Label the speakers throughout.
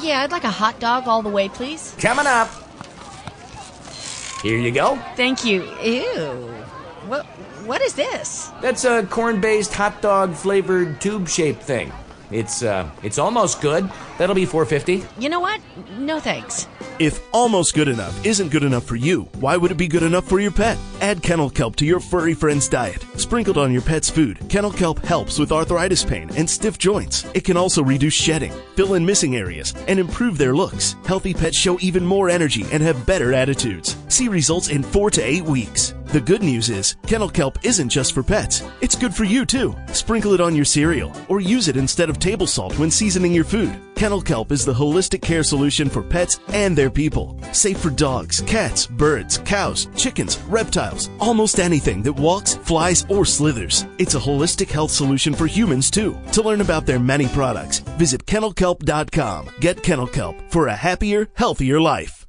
Speaker 1: Yeah, I'd like a hot dog all the way, please.
Speaker 2: Coming up. Here you go.
Speaker 1: Thank you. Ew. What what is this?
Speaker 2: That's a corn-based hot dog flavored tube-shaped thing. It's uh it's almost good. That'll be 450.
Speaker 1: You know what? No thanks.
Speaker 3: If almost good enough isn't good enough for you, why would it be good enough for your pet? Add kennel kelp to your furry friend's diet. Sprinkled on your pet's food, kennel kelp helps with arthritis pain and stiff joints. It can also reduce shedding, fill in missing areas, and improve their looks. Healthy pets show even more energy and have better attitudes. See results in 4 to 8 weeks. The good news is, kennel kelp isn't just for pets. It's good for you too. Sprinkle it on your cereal or use it instead of table salt when seasoning your food. Kennel kelp is the holistic care solution for pets and their people. Safe for dogs, cats, birds, cows, chickens, reptiles, almost anything that walks, flies, or slithers. It's a holistic health solution for humans too. To learn about their many products, visit kennelkelp.com. Get Kennel Kelp for a happier, healthier life.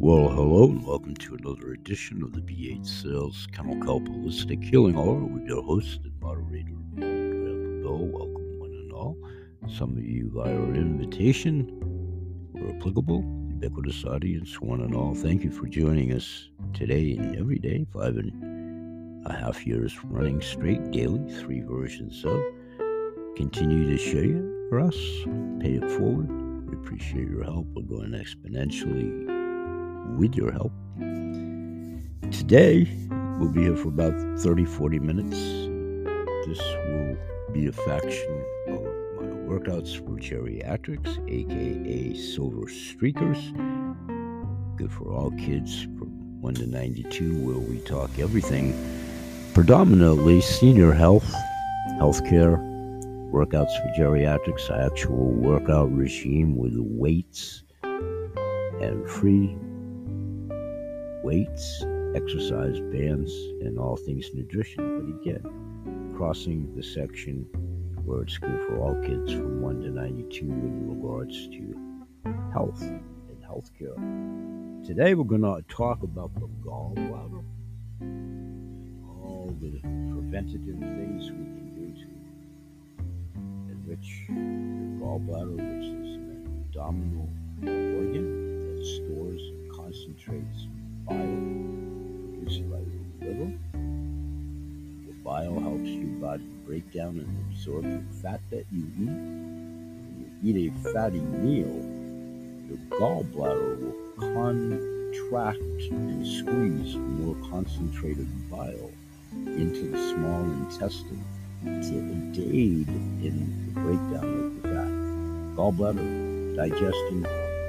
Speaker 4: Well, hello, and welcome to another edition of the B8 Sales Kennel Kelp Holistic Healing Hour with your host and moderator, Grandpa Bill. Welcome, one and all. Some of you via our invitation were applicable, ubiquitous audience, one and all. Thank you for joining us today and every day, five and a half years running straight, daily, three versions of. Continue to share for us, pay it forward. We appreciate your help. We're going exponentially with your help. Today, we'll be here for about 30 40 minutes. This will be a faction of my workouts for geriatrics, aka silver streakers. Good for all kids from 1 to 92, where we talk everything predominantly senior health, healthcare, workouts for geriatrics, actual workout regime with weights and free weights, exercise bands, and all things nutrition. But again, crossing the section where it's good for all kids from 1 to 92 in regards to health and healthcare. Today we're going to talk about the gallbladder, all the preventative things we can do to enrich the gallbladder, which is an abdominal organ that stores and concentrates bile by your. The bile helps your body break down and absorb the fat that you eat. When you eat a fatty meal, your gallbladder will contract and squeeze more concentrated bile into the small intestine to aid in the breakdown of the fat. Gallbladder, digestion,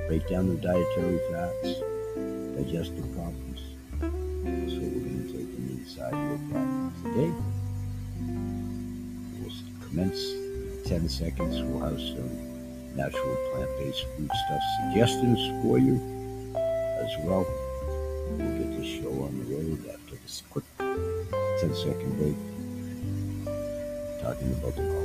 Speaker 4: breakdown of dietary fats, digestive problems. At today. We'll commence in 10 seconds. We'll have some natural plant-based foodstuff suggestions for you as well. We'll get the show on the road after this quick 10 second break talking about the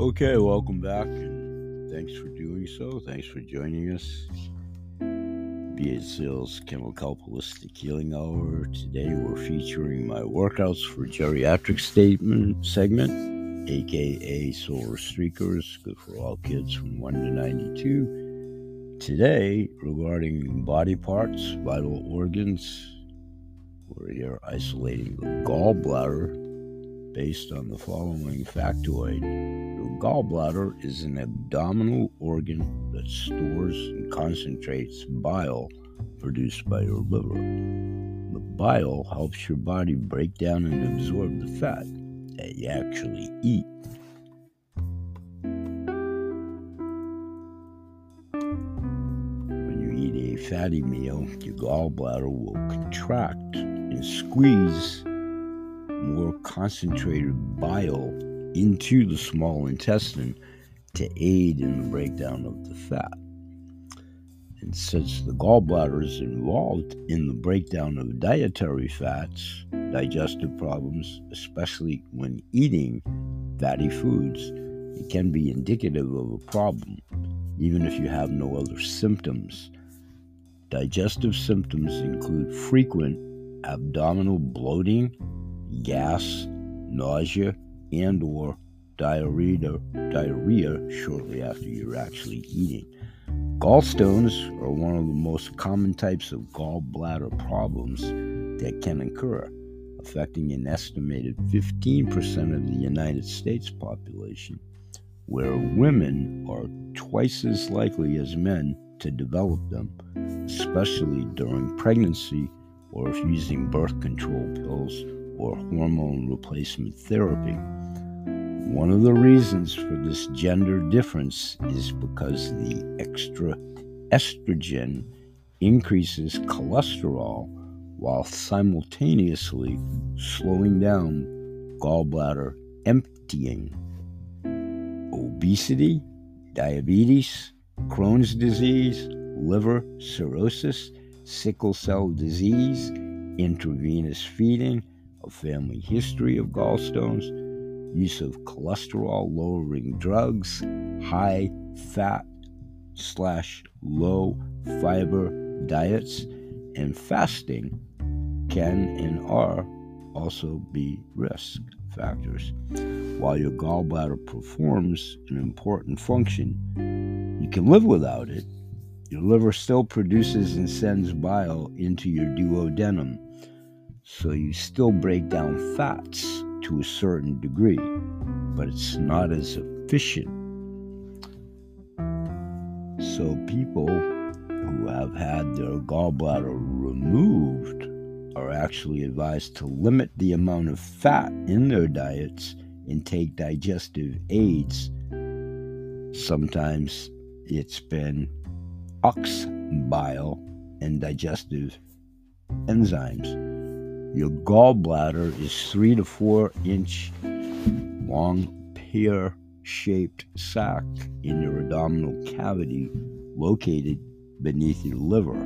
Speaker 4: Okay, welcome back, and thanks for doing so. Thanks for joining us. B8 Sales Kennel Kelp Holistic Healing Hour. Today we're featuring my workouts for geriatric statement segment, aka Silver Streakers, good for all kids from 1 to 92. Today, regarding body parts, vital organs, we're here isolating the gallbladder based on the following factoid. Your gallbladder is an abdominal organ that stores and concentrates bile produced by your liver. The bile helps your body break down and absorb the fat that you actually eat. When you eat a fatty meal, your gallbladder will contract and squeeze more concentrated bile into the small intestine to aid in the breakdown of the fat. And since the gallbladder is involved in the breakdown of dietary fats, digestive problems, especially when eating fatty foods, it can be indicative of a problem, even if you have no other symptoms. Digestive symptoms include frequent abdominal bloating, gas, nausea, and or diarrhea, diarrhea shortly after you're actually eating. Gallstones are one of the most common types of gallbladder problems that can occur, affecting an estimated 15% of the United States population, where women are twice as likely as men to develop them, especially during pregnancy or if using birth control pills or hormone replacement therapy. One of the reasons for this gender difference is because the extra estrogen increases cholesterol while simultaneously slowing down gallbladder emptying. Obesity, diabetes, Crohn's disease, liver cirrhosis, sickle cell disease, intravenous feeding, a family history of gallstones, use of cholesterol lowering drugs, high fat slash low fiber diets, and fasting can and are also be risk factors. While your gallbladder performs an important function, you can live without it. Your liver still produces and sends bile into your duodenum, so you still break down fats to a certain degree, but it's not as efficient. So, people who have had their gallbladder removed are actually advised to limit the amount of fat in their diets and take digestive aids. Sometimes it's been ox bile and digestive enzymes. Your gallbladder is three to four inch long, pear shaped sac in your abdominal cavity located beneath your liver.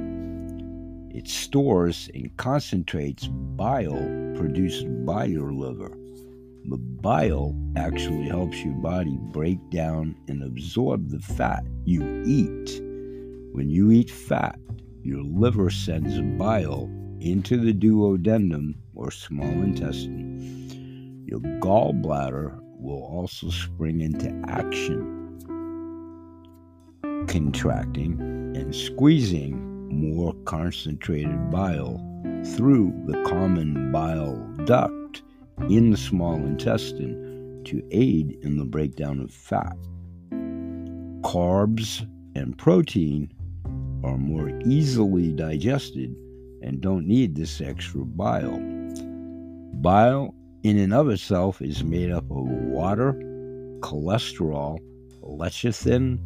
Speaker 4: It stores and concentrates bile produced by your liver. The bile actually helps your body break down and absorb the fat you eat. When you eat fat, your liver sends bile into the duodenum or small intestine, your gallbladder will also spring into action, contracting and squeezing more concentrated bile through the common bile duct in the small intestine to aid in the breakdown of fat. Carbs and protein are more easily digested and don't need this extra bile. Bile, in and of itself, is made up of water, cholesterol, lecithin,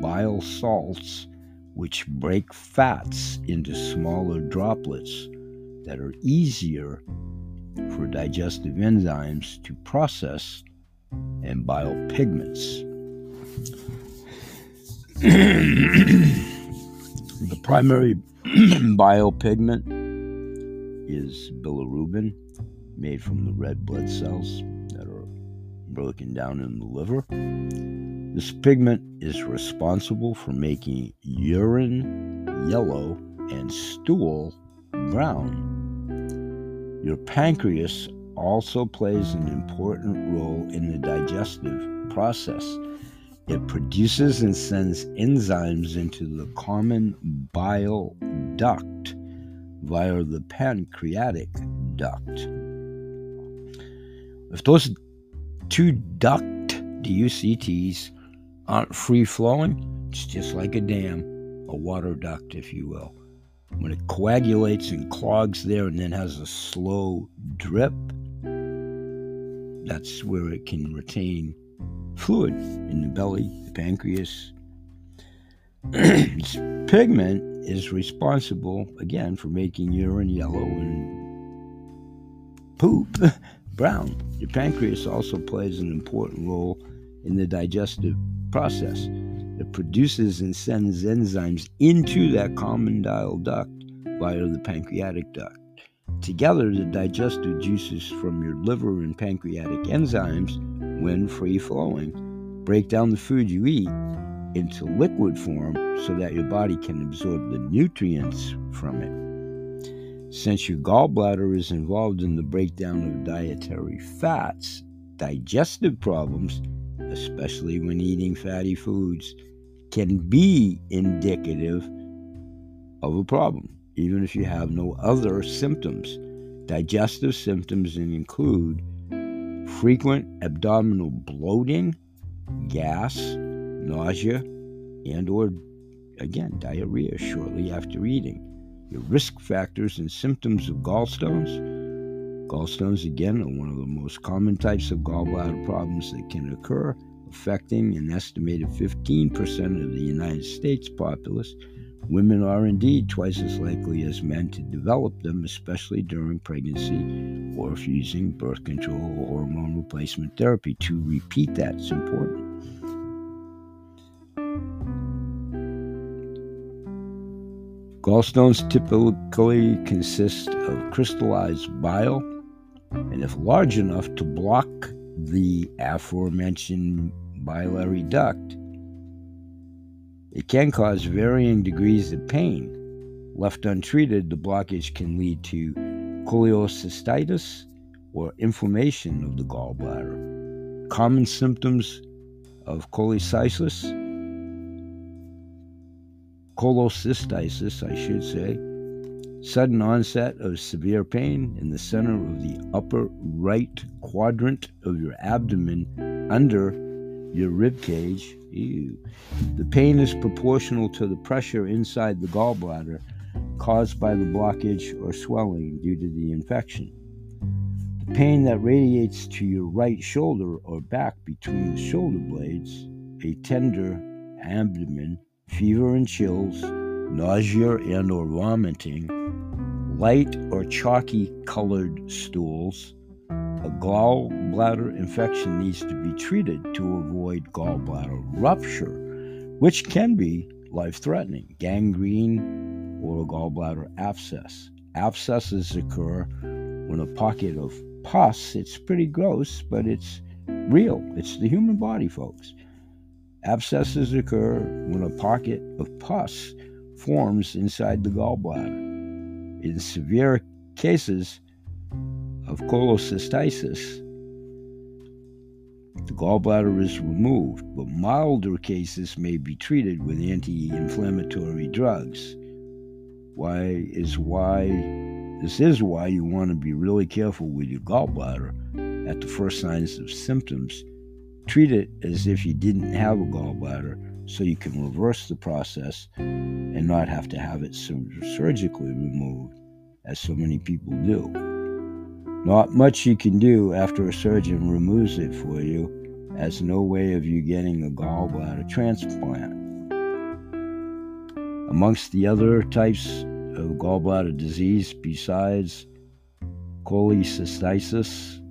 Speaker 4: bile salts, which break fats into smaller droplets that are easier for digestive enzymes to process and bile pigments. the primary biopigment is bilirubin, made from the red blood cells that are broken down in the liver. This pigment is responsible for making urine yellow and stool brown. Your pancreas also plays an important role in the digestive process it produces and sends enzymes into the common bile duct via the pancreatic duct. If those two duct DUCTs aren't free flowing, it's just like a dam, a water duct, if you will. When it coagulates and clogs there and then has a slow drip, that's where it can retain fluid in the belly, the pancreas. pigment is responsible, again, for making urine yellow and poop brown. Your pancreas also plays an important role in the digestive process. It produces and sends enzymes into that common bile duct via the pancreatic duct. Together, the digestive juices from your liver and pancreatic enzymes when free flowing, break down the food you eat into liquid form so that your body can absorb the nutrients from it. Since your gallbladder is involved in the breakdown of dietary fats, digestive problems, especially when eating fatty foods, can be indicative of a problem, even if you have no other symptoms. Digestive symptoms include frequent abdominal bloating, gas, nausea, and or again diarrhea shortly after eating. Your risk factors and symptoms of gallstones. Gallstones again are one of the most common types of gallbladder problems that can occur, affecting an estimated 15% of the United States populace. Women are indeed twice as likely as men to develop them, especially during pregnancy or if using birth control or hormone replacement therapy. To repeat that, it's important. Gallstones typically consist of crystallized bile, and if large enough to block the aforementioned biliary duct, it can cause varying degrees of pain. Left untreated, the blockage can lead to cholecystitis or inflammation of the gallbladder. Common symptoms of cholecystitis cholecystitis, I should say, sudden onset of severe pain in the center of the upper right quadrant of your abdomen under your rib cage. Ew. The pain is proportional to the pressure inside the gallbladder caused by the blockage or swelling due to the infection. The pain that radiates to your right shoulder or back between the shoulder blades, a tender abdomen, fever and chills, nausea and or vomiting, light or chalky colored stools. A gallbladder infection needs to be treated to avoid gallbladder rupture, which can be life threatening, gangrene, or gallbladder abscess. Abscesses occur when a pocket of pus, it's pretty gross, but it's real. It's the human body, folks. Abscesses occur when a pocket of pus forms inside the gallbladder. In severe cases of cholecystitis, the gallbladder is removed, but milder cases may be treated with anti-inflammatory drugs. Why is why this is why you want to be really careful with your gallbladder at the first signs of symptoms Treat it as if you didn't have a gallbladder so you can reverse the process and not have to have it surgically removed, as so many people do. Not much you can do after a surgeon removes it for you, as no way of you getting a gallbladder transplant. Amongst the other types of gallbladder disease, besides cholecystitis,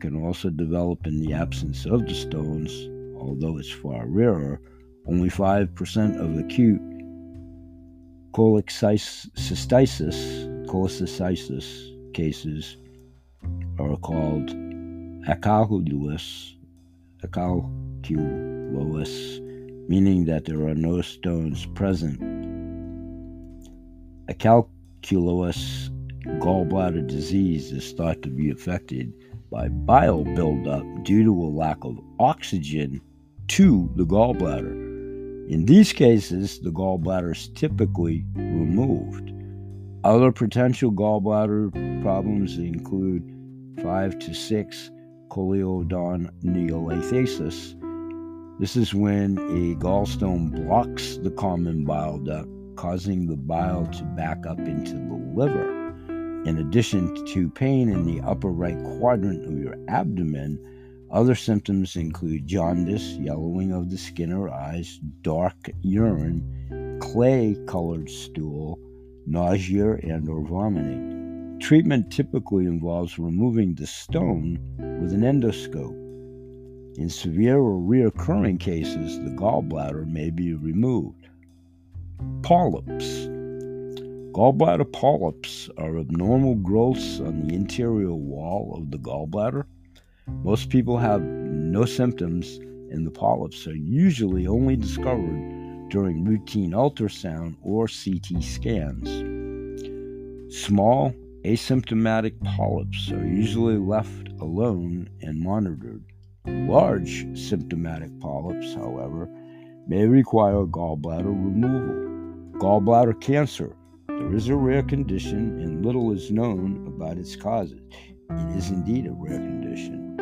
Speaker 4: can also develop in the absence of the stones, although it's far rarer. Only 5% of acute cholecystitis, cholecystitis cases are called acalculous, acalculous, meaning that there are no stones present. Acalculous gallbladder disease is thought to be affected by bile buildup due to a lack of oxygen to the gallbladder. In these cases, the gallbladder is typically removed. Other potential gallbladder problems include 5 to 6 choledocholithiasis. This is when a gallstone blocks the common bile duct, causing the bile to back up into the liver. In addition to pain in the upper right quadrant of your abdomen, other symptoms include jaundice, yellowing of the skin or eyes, dark urine, clay colored stool, nausea, and or vomiting. Treatment typically involves removing the stone with an endoscope. In severe or reoccurring cases, the gallbladder may be removed. Polyps. Gallbladder polyps are abnormal growths on the interior wall of the gallbladder. Most people have no symptoms and the polyps are usually only discovered during routine ultrasound or CT scans. Small, asymptomatic polyps are usually left alone and monitored. Large symptomatic polyps, however, may require gallbladder removal. Gallbladder cancer. There is a rare condition and little is known about its causes. It is indeed a rare condition.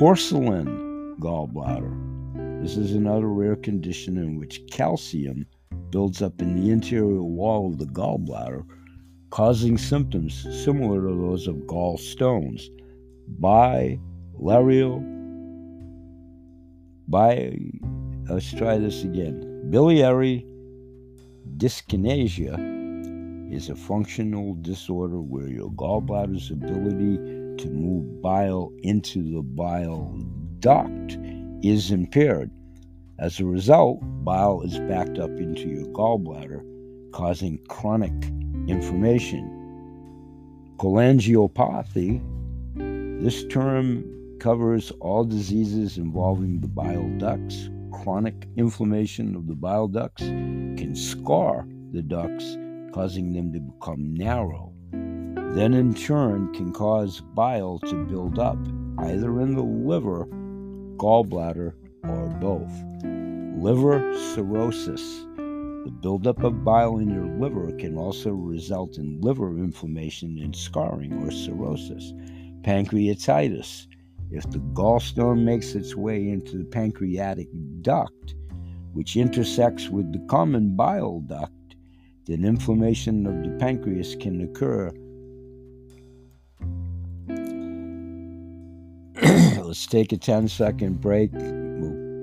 Speaker 4: Porcelain gallbladder. This is another rare condition in which calcium builds up in the interior wall of the gallbladder, causing symptoms similar to those of gallstones. Bilarial. By, let's try this again. Biliary dyskinesia is a functional disorder where your gallbladder's ability to move bile into the bile duct is impaired. As a result, bile is backed up into your gallbladder, causing chronic inflammation. Cholangiopathy, this term covers all diseases involving the bile ducts. Chronic inflammation of the bile ducts can scar the ducts causing them to become narrow. Then, in turn, can cause bile to build up, either in the liver, gallbladder, or both. Liver cirrhosis. The buildup of bile in your liver can also result in liver inflammation and scarring or cirrhosis. Pancreatitis. If the gallstone makes its way into the pancreatic duct, which intersects with the common bile duct, then inflammation of the pancreas can occur. Let's take a 10 second break.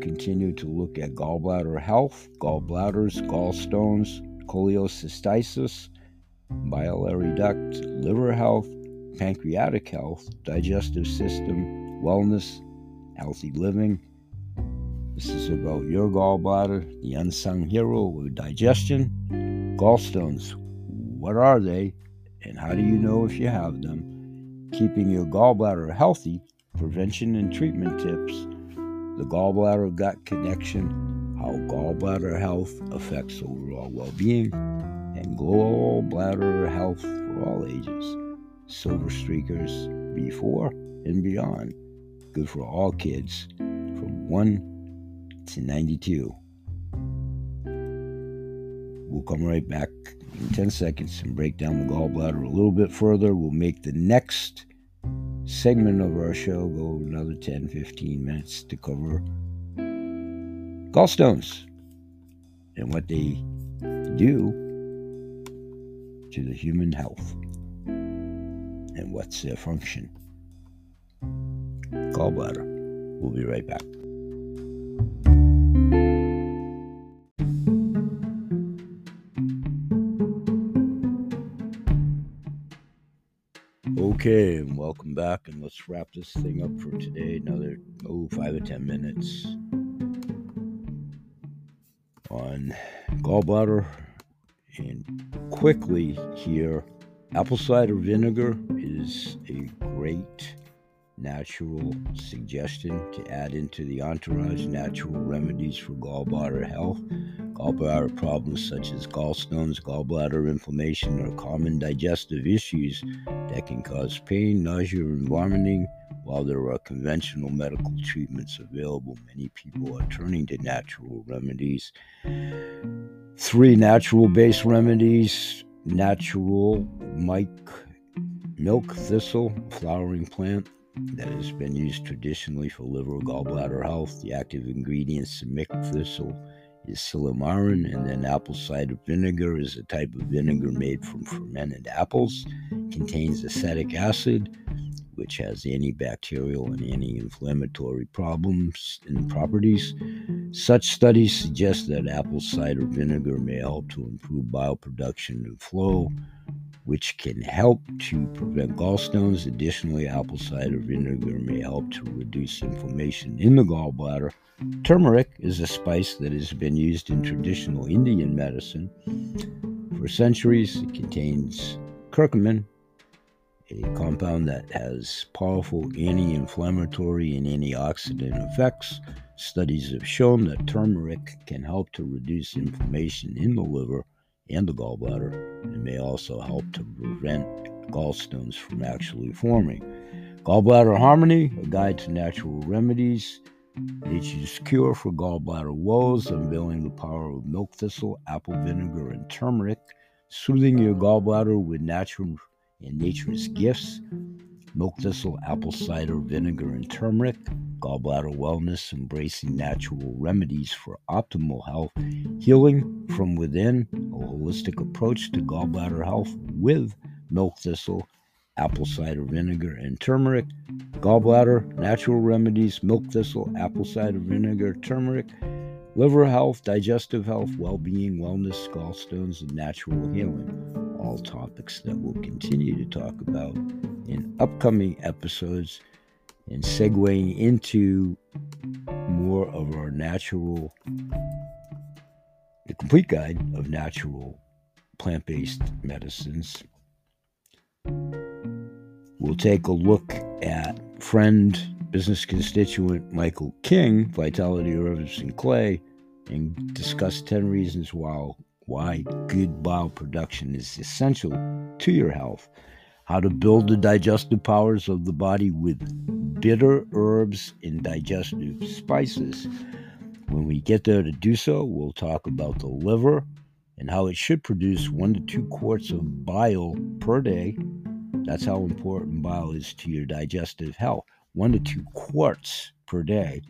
Speaker 4: Continue to look at gallbladder health, gallbladders, gallstones, cholecystitis, biliary duct, liver health, pancreatic health, digestive system, wellness, healthy living. This is about your gallbladder, the unsung hero of digestion. Gallstones, what are they and how do you know if you have them? Keeping your gallbladder healthy, prevention and treatment tips, the gallbladder gut connection, how gallbladder health affects overall well being, and gallbladder health for all ages. Silver streakers before and beyond. Good for all kids from 1 to 92. We'll come right back in 10 seconds and break down the gallbladder a little bit further. We'll make the next segment of our show go another 10 15 minutes to cover gallstones and what they do to the human health and what's their function. Gallbladder. We'll be right back. Okay, and welcome back, and let's wrap this thing up for today. Another oh five or ten minutes on gallbladder, and quickly here, apple cider vinegar is a great natural suggestion to add into the entourage natural remedies for gallbladder health. Gallbladder problems such as gallstones, gallbladder inflammation are common digestive issues that can cause pain, nausea, and vomiting. While there are conventional medical treatments available, many people are turning to natural remedies. Three natural based remedies natural Mike milk thistle flowering plant that has been used traditionally for liver gallbladder health. The active ingredients in milk thistle is silymarin, and then apple cider vinegar is a type of vinegar made from fermented apples. Contains acetic acid, which has antibacterial and anti-inflammatory problems and properties. Such studies suggest that apple cider vinegar may help to improve bile production and flow, which can help to prevent gallstones. Additionally, apple cider vinegar may help to reduce inflammation in the gallbladder. Turmeric is a spice that has been used in traditional Indian medicine for centuries. It contains curcumin, a compound that has powerful anti inflammatory and antioxidant effects. Studies have shown that turmeric can help to reduce inflammation in the liver and the gallbladder and may also help to prevent gallstones from actually forming. Gallbladder Harmony, a guide to natural remedies, nature's cure for gallbladder woes, unveiling the power of milk thistle, apple vinegar, and turmeric, soothing your gallbladder with natural and nature's gifts, milk thistle, apple cider vinegar, and turmeric, gallbladder wellness, embracing natural remedies for optimal health, healing from within, a holistic approach to gallbladder health with milk thistle, apple cider vinegar, and turmeric. Gallbladder, natural remedies, milk thistle, apple cider vinegar, turmeric. Liver health, digestive health, well being, wellness, gallstones, and natural healing. All topics that we'll continue to talk about in upcoming episodes and segueing into more of our natural, the complete guide of natural plant based medicines. We'll take a look at friend, business constituent Michael King, Vitality Herbs and Clay, and discuss 10 reasons why, why good bile production is essential to your health, how to build the digestive powers of the body with bitter herbs and digestive spices. When we get there to do so, we'll talk about the liver and how it should produce one to two quarts of bile per day that's how important bile is to your digestive health. One to two quarts per day.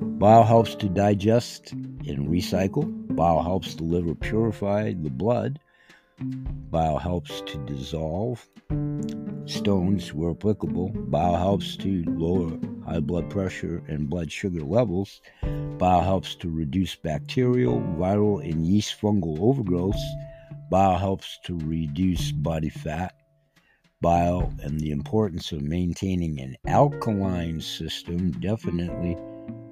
Speaker 4: Bile helps to digest and recycle. Bile helps the liver purify the blood. Bile helps to dissolve stones where applicable. Bile helps to lower high blood pressure and blood sugar levels. Bile helps to reduce bacterial, viral, and yeast fungal overgrowths. Bile helps to reduce body fat bile and the importance of maintaining an alkaline system. Definitely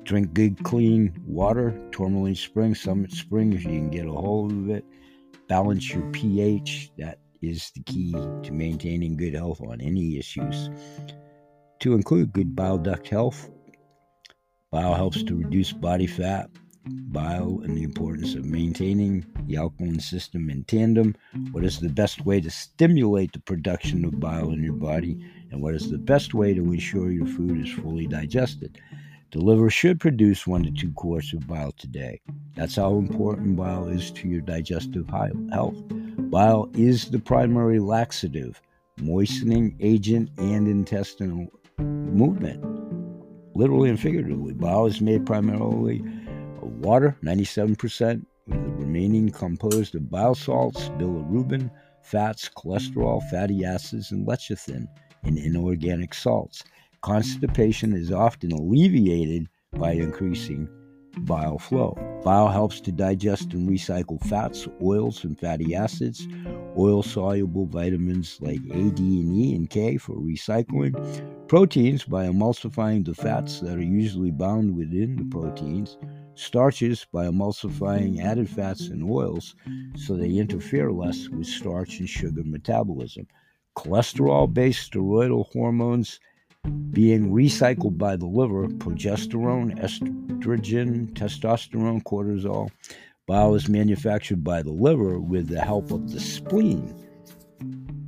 Speaker 4: drink good, clean water. Tourmaline Spring, Summit Spring, if you can get a hold of it. Balance your pH. That is the key to maintaining good health on any issues. To include good bile duct health, bile helps to reduce body fat, bile and the importance of maintaining the alkaline system in tandem. What is the best way to stimulate the production of bile in your body? And what is the best way to ensure your food is fully digested? The liver should produce one to two quarts of bile today. That's how important bile is to your digestive health. Bile is the primary laxative, moistening agent, and intestinal movement. Literally and figuratively, bile is made primarily water, 97%, with the remaining composed of bile salts, bilirubin, fats, cholesterol, fatty acids, and lecithin, and inorganic salts. Constipation is often alleviated by increasing bile flow. Bile helps to digest and recycle fats, oils, and fatty acids, oil soluble vitamins like A, D, and E and K for recycling, proteins by emulsifying the fats that are usually bound within the proteins, starches by emulsifying mm-hmm. added fats and oils so they interfere less with starch and sugar metabolism. Cholesterol based steroidal hormones being recycled by the liver, progesterone, estrogen, testosterone, cortisol. Bile is manufactured by the liver with the help of the spleen,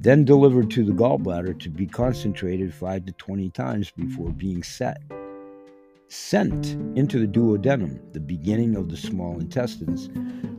Speaker 4: then delivered to the gallbladder to be concentrated 5 to 20 times before being set sent into the duodenum, the beginning of the small intestines,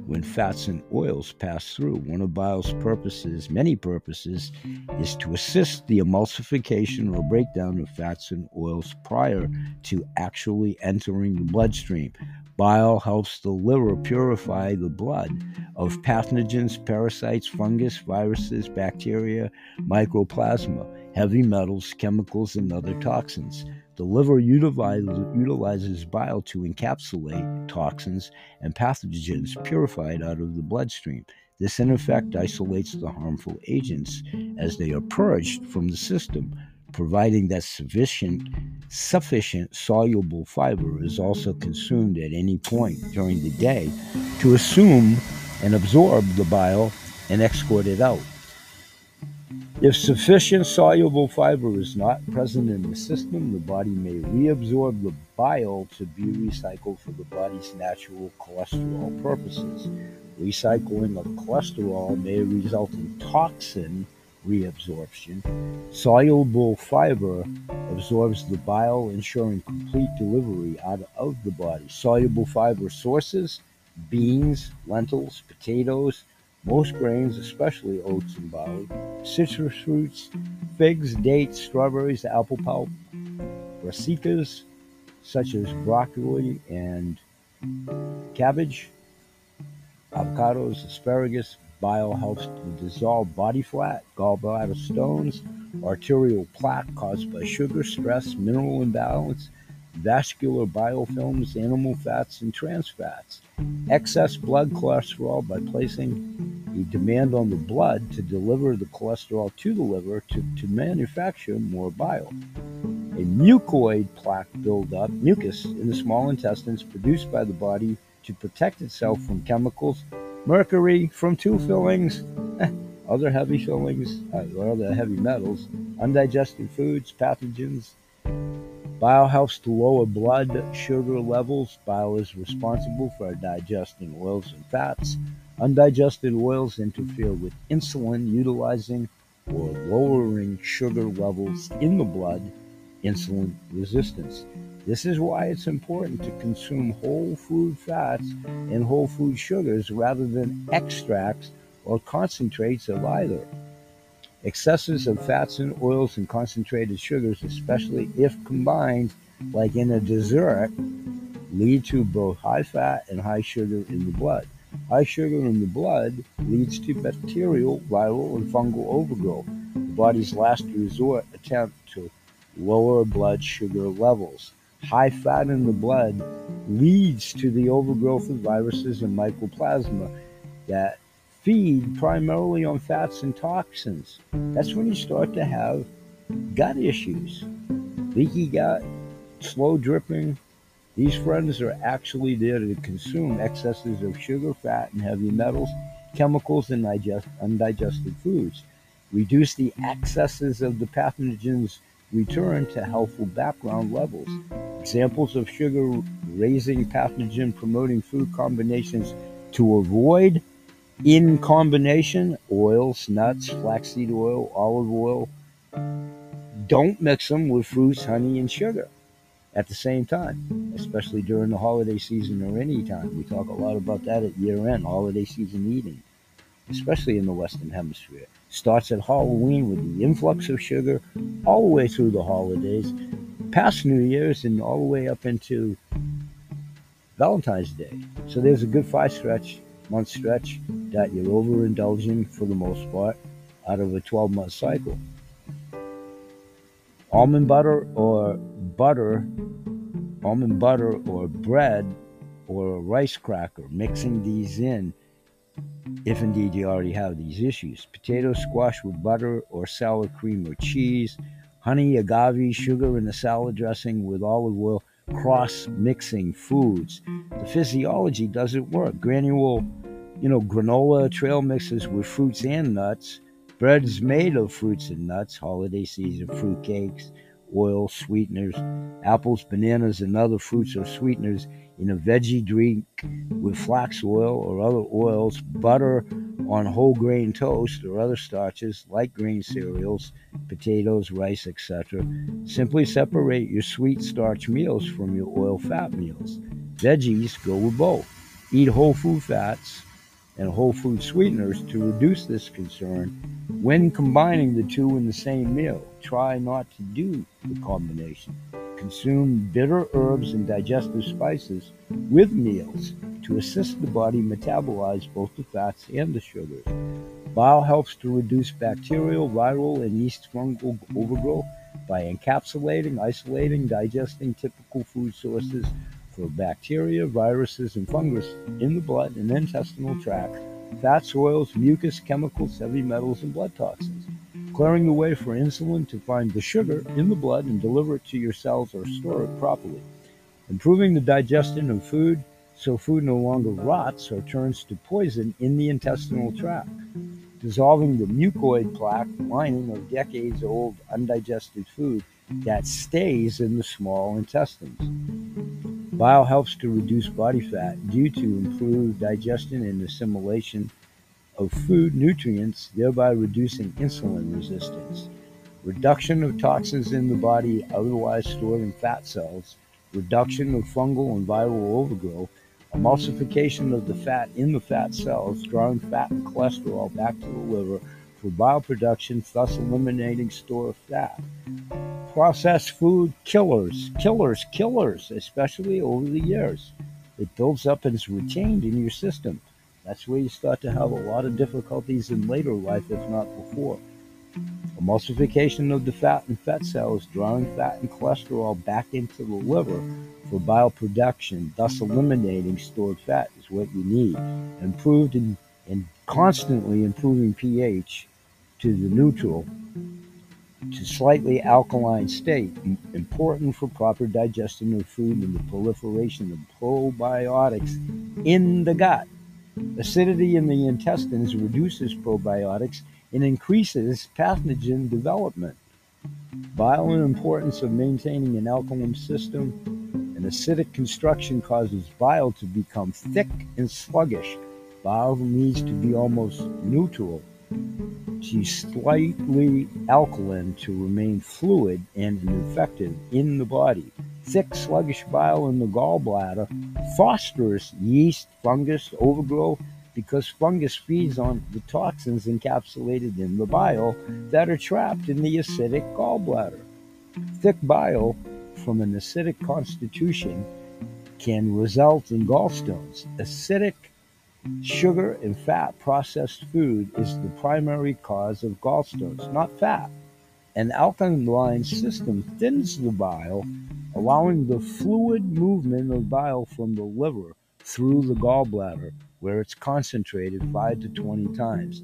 Speaker 4: when fats and oils pass through. One of bile's purposes, many purposes, is to assist the emulsification or breakdown of fats and oils prior to actually entering the bloodstream. Bile helps the liver purify the blood of pathogens, parasites, fungus, viruses, bacteria, mycoplasma, heavy metals, chemicals, and other toxins. The liver utilizes bile to encapsulate toxins and pathogens purified out of the bloodstream. This, in effect, isolates the harmful agents as they are purged from the system, providing that sufficient, sufficient soluble fiber is also consumed at any point during the day to assume and absorb the bile and escort it out. If sufficient soluble fiber is not present in the system, the body may reabsorb the bile to be recycled for the body's natural cholesterol purposes. Recycling of cholesterol may result in toxin reabsorption. Soluble fiber absorbs the bile, ensuring complete delivery out of the body. Soluble fiber sources beans, lentils, potatoes, most grains, especially oats and barley, citrus fruits, figs, dates, strawberries, apple pulp, brassicas, such as broccoli and cabbage, avocados, asparagus. Bile helps to dissolve body fat, gallbladder stones, arterial plaque caused by sugar, stress, mineral imbalance, vascular biofilms, animal fats, and trans fats. Excess blood cholesterol by placing a demand on the blood to deliver the cholesterol to the liver to, to manufacture more bile. A mucoid plaque buildup, mucus, in the small intestines produced by the body to protect itself from chemicals, mercury from tooth fillings, other heavy fillings, uh, or other heavy metals, undigested foods, pathogens, Bile helps to lower blood sugar levels. Bile is responsible for digesting oils and fats. Undigested oils interfere with insulin, utilizing or lowering sugar levels in the blood, insulin resistance. This is why it's important to consume whole food fats and whole food sugars rather than extracts or concentrates of either. Excesses of fats and oils and concentrated sugars, especially if combined like in a dessert, lead to both high fat and high sugar in the blood. High sugar in the blood leads to bacterial, viral, and fungal overgrowth, the body's last resort attempt to lower blood sugar levels. High fat in the blood leads to the overgrowth of viruses and mycoplasma that feed primarily on fats and toxins. That's when you start to have gut issues. Leaky gut, slow dripping. These friends are actually there to consume excesses of sugar, fat, and heavy metals, chemicals, and digest- undigested foods. Reduce the excesses of the pathogens return to healthful background levels. Examples of sugar raising pathogen promoting food combinations to avoid in combination oils, nuts, flaxseed oil, olive oil. Don't mix them with fruits, honey, and sugar at the same time, especially during the holiday season or any time. We talk a lot about that at year end, holiday season eating, especially in the Western Hemisphere. Starts at Halloween with the influx of sugar all the way through the holidays, past New Year's, and all the way up into Valentine's Day. So there's a good five stretch month stretch that you're overindulging for the most part out of a 12 month cycle. Almond butter or butter, almond butter or bread or a rice cracker, mixing these in if indeed you already have these issues. Potato squash with butter or sour cream or cheese, honey, agave, sugar in the salad dressing with olive oil, cross mixing foods. The physiology doesn't work. Granule you know, granola trail mixes with fruits and nuts, breads made of fruits and nuts, holiday season fruit cakes, oil, sweeteners, apples, bananas, and other fruits or sweeteners in a veggie drink with flax oil or other oils, butter on whole grain toast or other starches like grain cereals, potatoes, rice, etc. Simply separate your sweet starch meals from your oil fat meals. Veggies go with both. Eat whole food fats and whole food sweeteners to reduce this concern when combining the two in the same meal. Try not to do the combination. Consume bitter herbs and digestive spices with meals to assist the body metabolize both the fats and the sugars. Bile helps to reduce bacterial, viral, and yeast fungal overgrowth by encapsulating, isolating, digesting typical food sources for bacteria, viruses, and fungus in the blood and intestinal tract, fats, oils, mucus, chemicals, heavy metals, and blood toxins, clearing the way for insulin to find the sugar in the blood and deliver it to your cells or store it properly, improving the digestion of food so food no longer rots or turns to poison in the intestinal tract. dissolving the mucoid plaque lining of decades old undigested food that stays in the small intestines. Bile helps to reduce body fat due to improved digestion and assimilation of food nutrients, thereby reducing insulin resistance. Reduction of toxins in the body otherwise stored in fat cells, reduction of fungal and viral overgrowth, emulsification of the fat in the fat cells, drawing fat and cholesterol back to the liver for bile production, thus eliminating store fat. Processed food killers, killers, killers, especially over the years. It builds up and is retained in your system. That's where you start to have a lot of difficulties in later life, if not before. Emulsification of the fat and fat cells, drawing fat and cholesterol back into the liver for bile production, thus eliminating stored fat, is what you need. Improved and, and constantly improving pH to the neutral to slightly alkaline state, important for proper digestion of food and the proliferation of probiotics in the gut. Acidity in the intestines reduces probiotics and increases pathogen development. Bile and importance of maintaining an alkaline system. An acidic construction causes bile to become thick and sluggish. Bile needs to be almost neutral to slightly alkaline to remain fluid and effective in the body. Thick, sluggish bile in the gallbladder fosters yeast, fungus, overgrowth, because fungus feeds on the toxins encapsulated in the bile that are trapped in the acidic gallbladder. Thick bile from an acidic constitution can result in gallstones. Acidic sugar and fat processed food is the primary cause of gallstones, not fat. An alkaline system thins the bile, allowing the fluid movement of bile from the liver through the gallbladder where it's concentrated 5 to 20 times,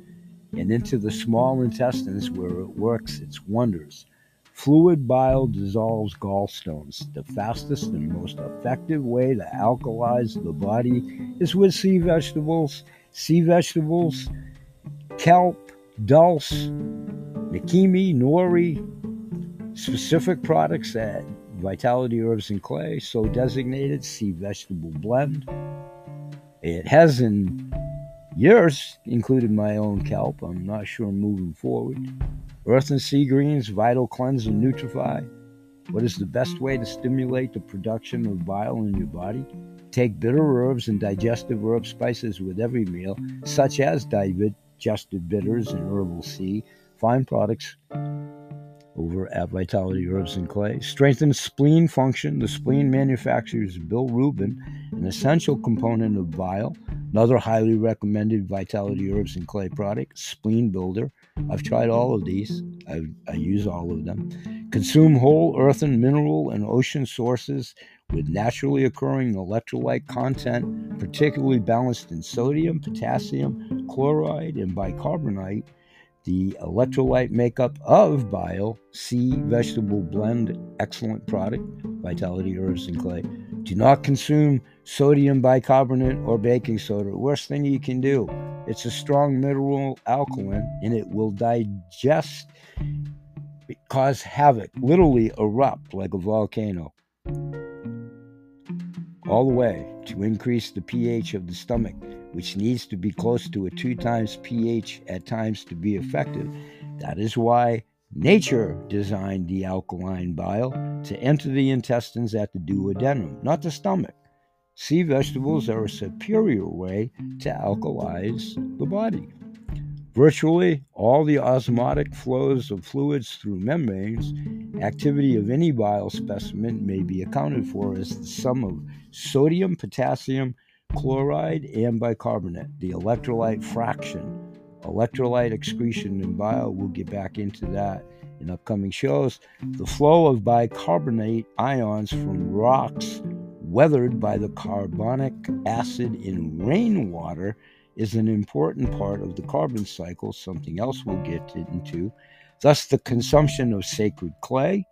Speaker 4: and into the small intestines where it works its wonders. Fluid bile dissolves gallstones. The fastest and most effective way to alkalize the body is with sea vegetables. Sea vegetables, kelp, dulse, nikemi, nori, specific products at Vitality Herbs and Clay, so designated sea vegetable blend. It has in years included my own kelp. I'm not sure moving forward. Earth and sea greens, vital cleanse and nutrify. What is the best way to stimulate the production of bile in your body? Take bitter herbs and digestive herb spices with every meal, such as digestive bitters and Herbal C. Fine products over at Vitality Herbs and Clay. Strengthen spleen function. The spleen manufactures bilirubin, an essential component of bile. Another highly recommended Vitality Herbs and Clay product, Spleen Builder. I've tried all of these. I, I use all of them. Consume whole earthen, mineral, and ocean sources with naturally occurring electrolyte content, particularly balanced in sodium, potassium, chloride, and bicarbonate the electrolyte makeup of bile, sea vegetable blend, excellent product, Vitality Herbs and Clay. Do not consume sodium bicarbonate or baking soda. Worst thing you can do. It's a strong mineral alkaline and it will digest, cause havoc, literally erupt like a volcano. All the way to increase the pH of the stomach which needs to be close to a 2 times pH at times to be effective. That is why nature designed the alkaline bile to enter the intestines at the duodenum, not the stomach. Sea vegetables are a superior way to alkalize the body. Virtually all the osmotic flows of fluids through membranes, activity of any bile specimen may be accounted for as the sum of sodium, potassium, chloride and bicarbonate, the electrolyte fraction, electrolyte excretion in bile. We'll get back into that in upcoming shows. The flow of bicarbonate ions from rocks weathered by the carbonic acid in rainwater is an important part of the carbon cycle, something else we'll get into. Thus, the consumption of sacred clay,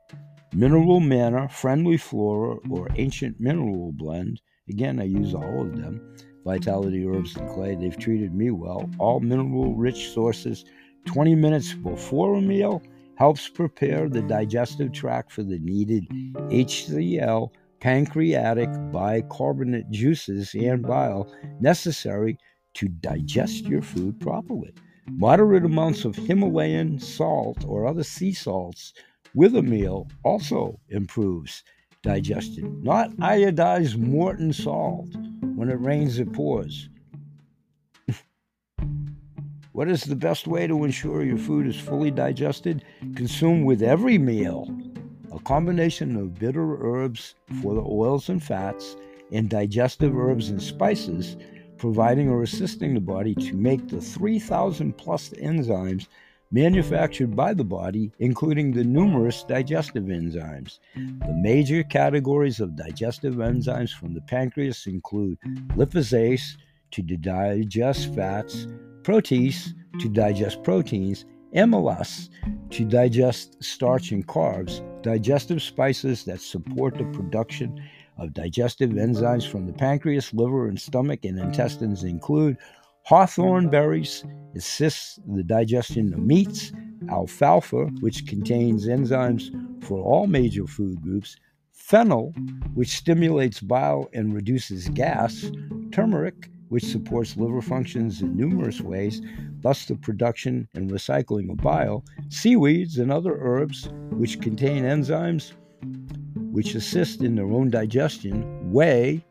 Speaker 4: mineral manna, friendly flora, or ancient mineral blend Again, I use all of them. Vitality Herbs and Clay. They've treated me well. All mineral rich sources. 20 minutes before a meal helps prepare the digestive tract for the needed HCl pancreatic bicarbonate juices and bile necessary to digest your food properly. Moderate amounts of Himalayan salt or other sea salts with a meal also improves digestion. Not iodized Morton salt. When it rains, it pours. what is the best way to ensure your food is fully digested? Consume with every meal a combination of bitter herbs for the oils and fats and digestive herbs and spices, providing or assisting the body to make the 3,000 plus enzymes manufactured by the body, including the numerous digestive enzymes. The major categories of digestive enzymes from the pancreas include lipase to digest fats, protease to digest proteins, amylase to digest starch and carbs, digestive spices that support the production of digestive enzymes from the pancreas, liver, and stomach and intestines include hawthorn berries, assists the digestion of meats, alfalfa, which contains enzymes for all major food groups, fennel, which stimulates bile and reduces gas, turmeric, which supports liver functions in numerous ways, thus the production and recycling of bile, seaweeds and other herbs which contain enzymes which assist in their own digestion, whey,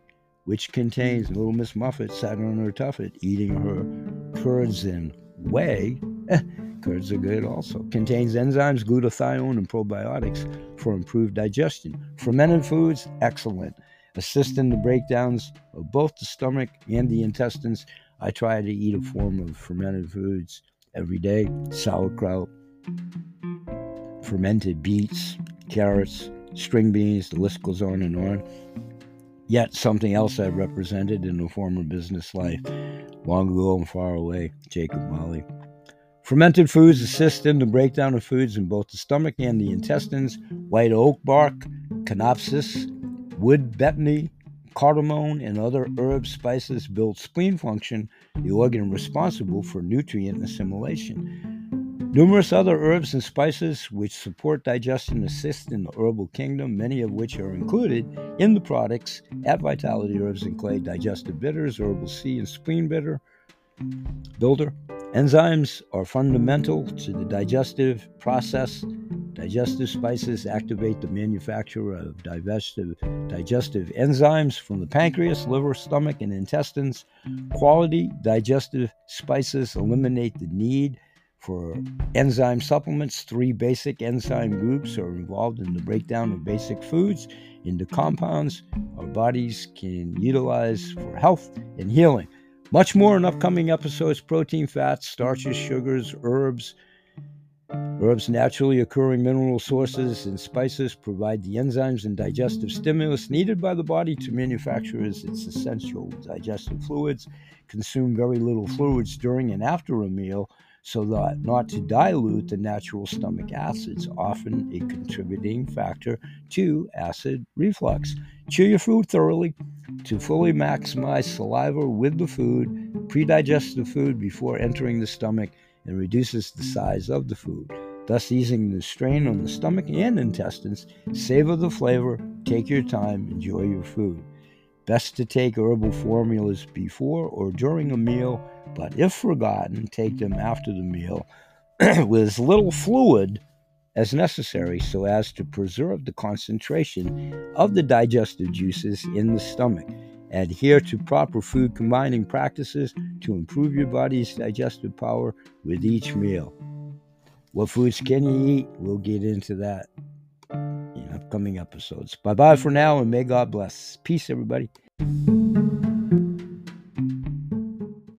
Speaker 4: which contains little Miss Muffet sat on her tuffet eating her curds and whey. curds are good also. Contains enzymes, glutathione, and probiotics for improved digestion. Fermented foods, excellent assist in the breakdowns of both the stomach and the intestines. I try to eat a form of fermented foods every day sauerkraut, fermented beets, carrots, string beans, the list goes on and on. Yet something else I represented in a former business life, long ago and far away, Jacob Molly. Fermented foods assist in the breakdown of foods in both the stomach and the intestines. White oak bark, codonopsis, Wood betony, cardamom, and other herb spices build spleen function, the organ responsible for nutrient assimilation. Numerous other herbs and spices which support digestion assist in the herbal kingdom, many of which are included in the products at Vitality Herbs and Clay Digestive Bitters, Herbal C, and Spleen Bitter Builder. Enzymes are fundamental to the digestive process Digestive spices activate the manufacture of digestive, digestive enzymes from the pancreas, liver, stomach, and intestines. Quality digestive spices eliminate the need for enzyme supplements. Three basic enzyme groups are involved in the breakdown of basic foods into compounds our bodies can utilize for health and healing. Much more in upcoming episodes protein, fats, starches, sugars, herbs Herbs' naturally occurring mineral sources and spices provide the enzymes and digestive stimulus needed by the body to manufacture its essential digestive fluids. Consume very little fluids during and after a meal so that not to dilute the natural stomach acids, often a contributing factor to acid reflux. Chew your food thoroughly to fully maximize saliva with the food, pre-digest the food before entering the stomach and reduces the size of the food, thus easing the strain on the stomach and intestines. Savor the flavor, take your time, enjoy your food. Best to take herbal formulas before or during a meal, but if forgotten, take them after the meal with as little fluid as necessary so as to preserve the concentration of the digestive juices in the stomach. Adhere to proper food combining practices to improve your body's digestive power with each meal. What foods can you eat? We'll get into that in upcoming episodes. Bye bye for now, and may God bless. Peace, everybody.